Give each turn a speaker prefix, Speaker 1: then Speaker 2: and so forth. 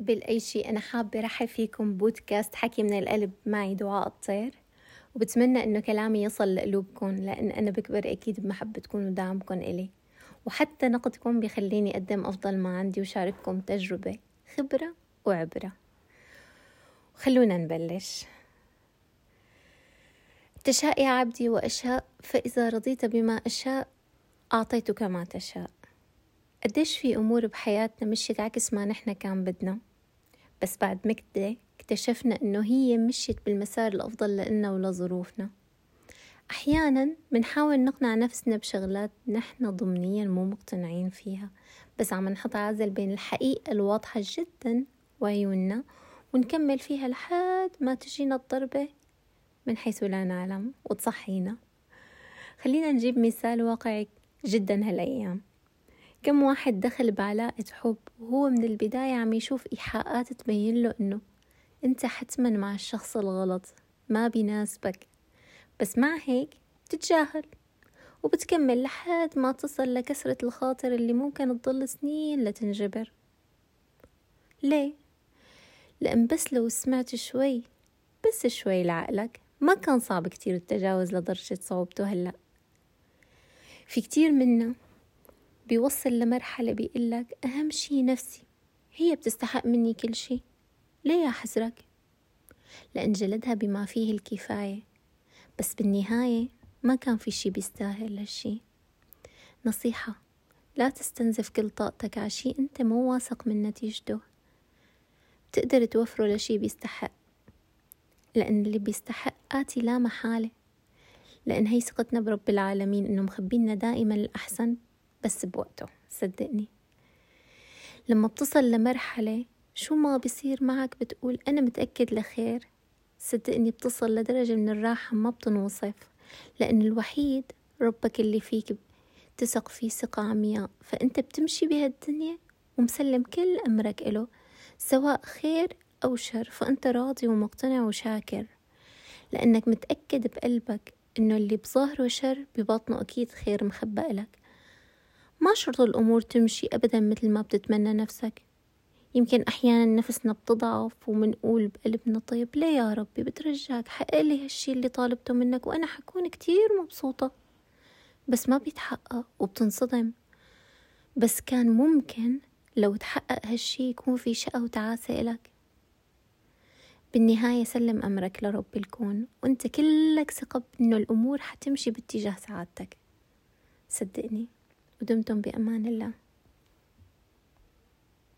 Speaker 1: قبل أي شيء أنا حابة رحب فيكم بودكاست حكي من القلب معي دعاء الطير وبتمنى إنه كلامي يصل لقلوبكم لأن أنا بكبر أكيد بمحبتكم ودعمكم إلي. وحتى نقدكم بيخليني أقدم أفضل ما عندي وشارككم تجربة خبرة وعبرة. خلونا نبلش. تشاء يا عبدي وأشاء فإذا رضيت بما أشاء أعطيتك ما تشاء. قديش في أمور بحياتنا مشيت عكس ما نحنا كان بدنا. بس بعد مكدة اكتشفنا إنه هي مشيت بالمسار الأفضل لإلنا ولظروفنا أحيانا بنحاول نقنع نفسنا بشغلات نحن ضمنيا مو مقتنعين فيها. بس عم نحط عازل بين الحقيقة الواضحة جدا وعيوننا ونكمل فيها لحد ما تجينا الضربة من حيث لا نعلم وتصحينا. خلينا نجيب مثال واقعي جدا هالأيام. كم واحد دخل بعلاقة حب وهو من البداية عم يشوف إيحاءات تبين له إنه أنت حتما مع الشخص الغلط ما بيناسبك. بس مع هيك بتتجاهل وبتكمل لحد ما تصل لكسرة الخاطر اللي ممكن تضل سنين لتنجبر. ليه؟ لأن بس لو سمعت شوي بس شوي لعقلك ما كان صعب كتير التجاوز لدرجة صعوبته هلأ. في كتير منا بيوصل لمرحلة بيقلك أهم شي نفسي هي بتستحق مني كل شي. ليه أحزرك؟ لأن جلدها بما فيه الكفاية. بس بالنهاية ما كان في شي بيستاهل هالشي. نصيحة لا تستنزف كل طاقتك عشي أنت مو واثق من نتيجته. بتقدر توفره لشي بيستحق. لأن اللي بيستحق آتي لا محالة. لأن هي ثقتنا برب العالمين إنه مخبينا دائما الأحسن. بس بوقته صدقني. لما بتصل لمرحلة شو ما بصير معك بتقول أنا متأكد لخير. صدقني بتصل لدرجة من الراحة ما بتنوصف لأن الوحيد ربك اللي فيك تثق فيه ثقة عمياء. فأنت بتمشي بهالدنيا ومسلم كل أمرك إله سواء خير أو شر. فأنت راضي ومقتنع وشاكر لأنك متأكد بقلبك إنه اللي بظاهره شر بباطنه أكيد خير مخبأ لك. ما شرط الأمور تمشي أبدا مثل ما بتتمنى نفسك. يمكن أحيانا نفسنا بتضعف ومنقول بقلبنا طيب. ليه يا ربي بترجاك حقق لي هالشي اللي طالبته منك وأنا حكون كتير مبسوطة. بس ما بيتحقق وبتنصدم. بس كان ممكن لو تحقق هالشي يكون في شقة وتعاسة إلك. بالنهاية سلم أمرك لرب الكون وأنت كلك ثقة إنه الأمور حتمشي باتجاه سعادتك. صدقني. ودمتم بأمان الله.